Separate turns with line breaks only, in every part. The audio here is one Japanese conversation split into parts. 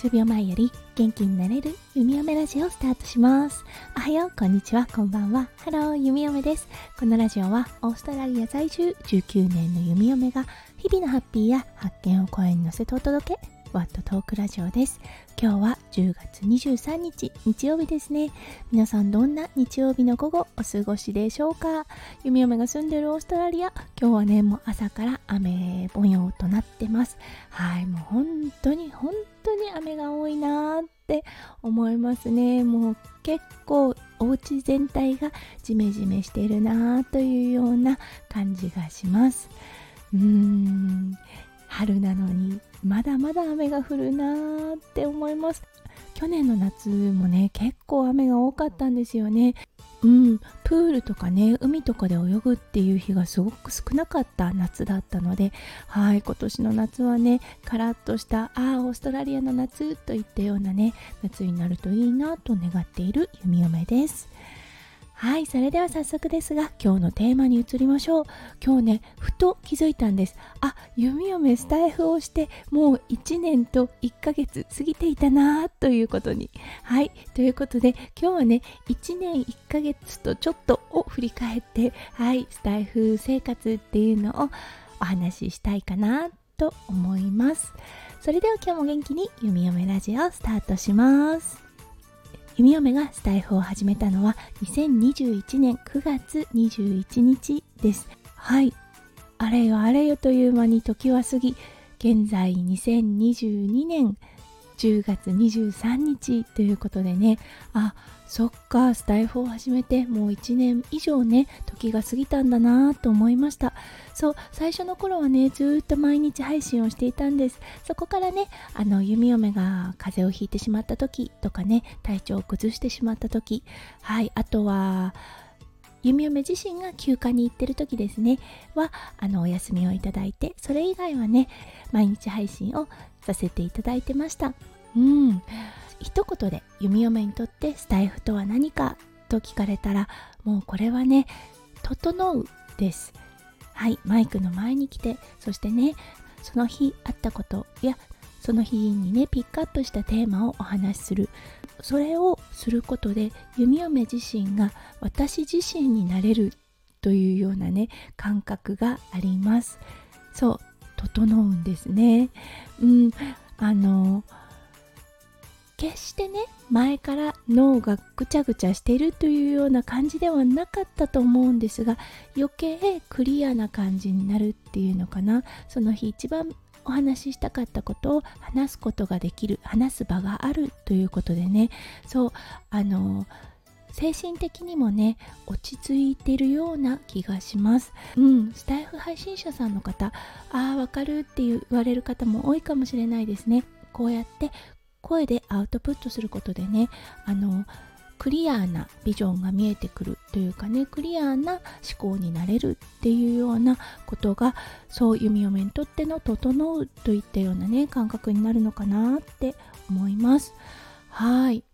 数秒前より元気になれる弓嫁ラジオをスタートします。おはようこんにちはこんばんは。ハロー弓嫁です。このラジオはオーストラリア在住19年の弓嫁が日々のハッピーや発見を声に乗せてお届け。ワットトークラジオです。今日は10月23日日曜日ですね。皆さんどんな日曜日の午後お過ごしでしょうか？弓嫁が住んでるオーストラリア今日はねもう朝から雨模様となってます。はいもう本当に本当に雨が多いなーって思いますね。もう結構お家全体がジメジメしてるなーというような感じがします。うーん。春なのにまだまだ雨が降るなーって思います。去年の夏もね結構雨が多かったんですよね。うんプールとかね海とかで泳ぐっていう日がすごく少なかった夏だったのではい今年の夏はねカラッとしたああオーストラリアの夏といったようなね夏になるといいなと願っている弓嫁です。はいそれでは早速ですが今日のテーマに移りましょう。今日ねふと気づいたんです。あ弓嫁スタイフをしてもう1年と1ヶ月過ぎていたなということに。はいということで今日はね1年1ヶ月とちょっとを振り返ってはいスタイフ生活っていうのをお話ししたいかなと思います。それでは今日も元気に弓嫁ラジオスタートします。弓嫁がスタイフを始めたのは2021年9月21日です。はい。あれよあれよという間に時は過ぎ現在2022年10月23日ということでね。あそっかスタイフを始めてもう1年以上ね時が過ぎたんだなと思いました。そう最初の頃はねずっと毎日配信をしていたんです。そこからねあの弓嫁が風邪をひいてしまった時とかね体調を崩してしまった時。はいあとは弓嫁自身が休暇に行ってる時ですね。はあのお休みをいただいてそれ以外はね毎日配信をさせていただいてました。うん。一言で弓嫁にとってスタイフとは何かと聞かれたらもうこれはね「整う」です。はいマイクの前に来てそしてねその日あったことやその日にねピックアップしたテーマをお話しする。それをすることで弓嫁自身が私自身になれるというようなね感覚があります。そう整うんですね。うん。あの決してね前から脳がぐちゃぐちゃしてるというような感じではなかったと思うんですが余計クリアな感じになるっていうのかな。その日一番お話ししたかったことを話すことができる話す場があるということでね。そうあの精神的にもね落ち着いてるような気がします。うんスタイフ配信者さんの方ああわかるって言われる方も多いかもしれないですね。こうやって声でアウトプットすることでねあのクリアなビジョンが見えてくるというかねクリアな思考になれるっていうようなことがそう弓嫁にとっての整うといったようなね感覚になるのかなって思います。はい。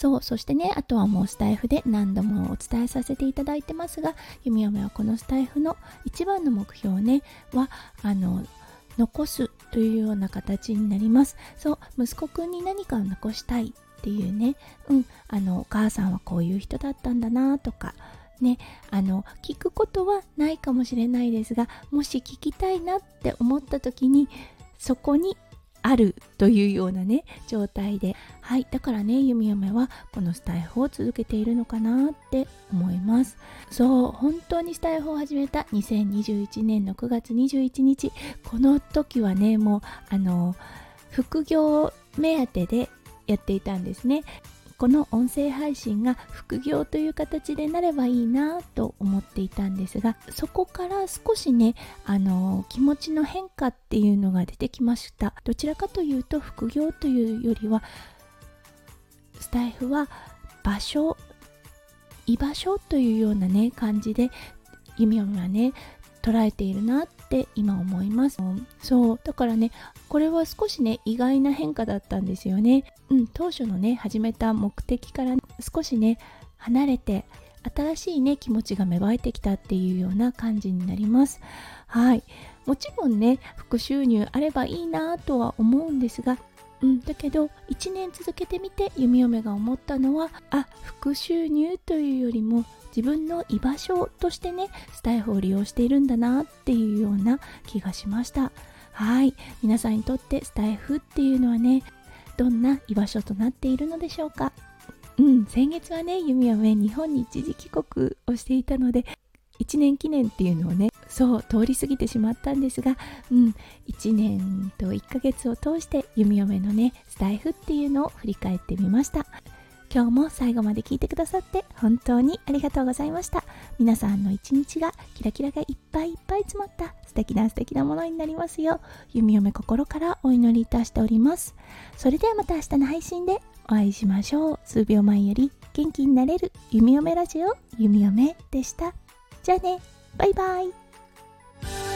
そうそしてねあとはもうスタイフで何度もお伝えさせていただいてますが弓嫁はこのスタイフの一番の目標ねはあの残すというような形になります。そう息子くんに何かを残したいっていうね、うん、あのお母さんはこういう人だったんだなとかね、あの聞くことはないかもしれないですがもし聞きたいなって思った時にそこにあるというようなね状態で。はいだからね弓嫁はこのスタイフを続けているのかなって思います。そう本当にスタイフを始めた2021年の9月21日。この時はねもうあの副業目当てでやっていたんですね。この音声配信が副業という形でなればいいなと思っていたんですがそこから少しねあの気持ちの変化っていうのが出てきました。どちらかというと副業というよりはスタイフは場所居場所というようなね感じで弓嫁はね捉えているなって今思います。そう。だからねこれは少しね意外な変化だったんですよね。うん当初のね始めた目的から少しね離れて新しいね気持ちが芽生えてきたっていうような感じになります。はい。もちろんね副収入あればいいなとは思うんですがうん、だけど1年続けてみて弓嫁が思ったのはあ副収入というよりも自分の居場所としてねスタイフを利用しているんだなっていうような気がしました。はい。皆さんにとってスタイフっていうのはねどんな居場所となっているのでしょうか？うん。先月はね弓嫁日本に一時帰国をしていたので1年記念っていうのをねそう通り過ぎてしまったんですが、うん、1年と1ヶ月を通して弓嫁のねスタイフっていうのを振り返ってみました。今日も最後まで聞いてくださって本当にありがとうございました。皆さんの一日がキラキラがいっぱいいっぱい詰まった素敵な素敵なものになりますよう弓嫁心からお祈りいたしております。それではまた明日の配信でお会いしましょう。数秒前より元気になれる弓嫁ラジオ弓嫁でした。じゃあね。バイバイ。